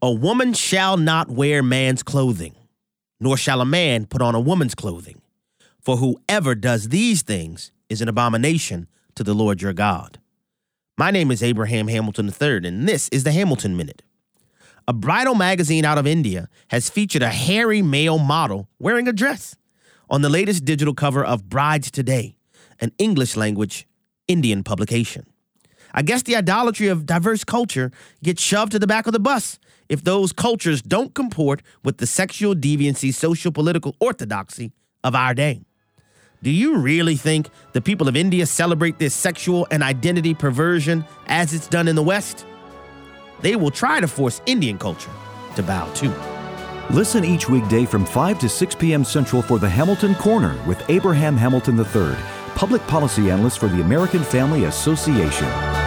A woman shall not wear man's clothing, nor shall a man put on a woman's clothing. For whoever does these things is an abomination to the Lord your God. My name is Abraham Hamilton III, and this is the Hamilton Minute. A bridal magazine out of India has featured a hairy male model wearing a dress on the latest digital cover of Brides Today, an English language Indian publication. I guess the idolatry of diverse culture gets shoved to the back of the bus if those cultures don't comport with the sexual deviancy, social political orthodoxy of our day. Do you really think the people of India celebrate this sexual and identity perversion as it's done in the West? They will try to force Indian culture to bow too. Listen each weekday from 5 to 6 p.m. Central for the Hamilton Corner with Abraham Hamilton III, public policy analyst for the American Family Association.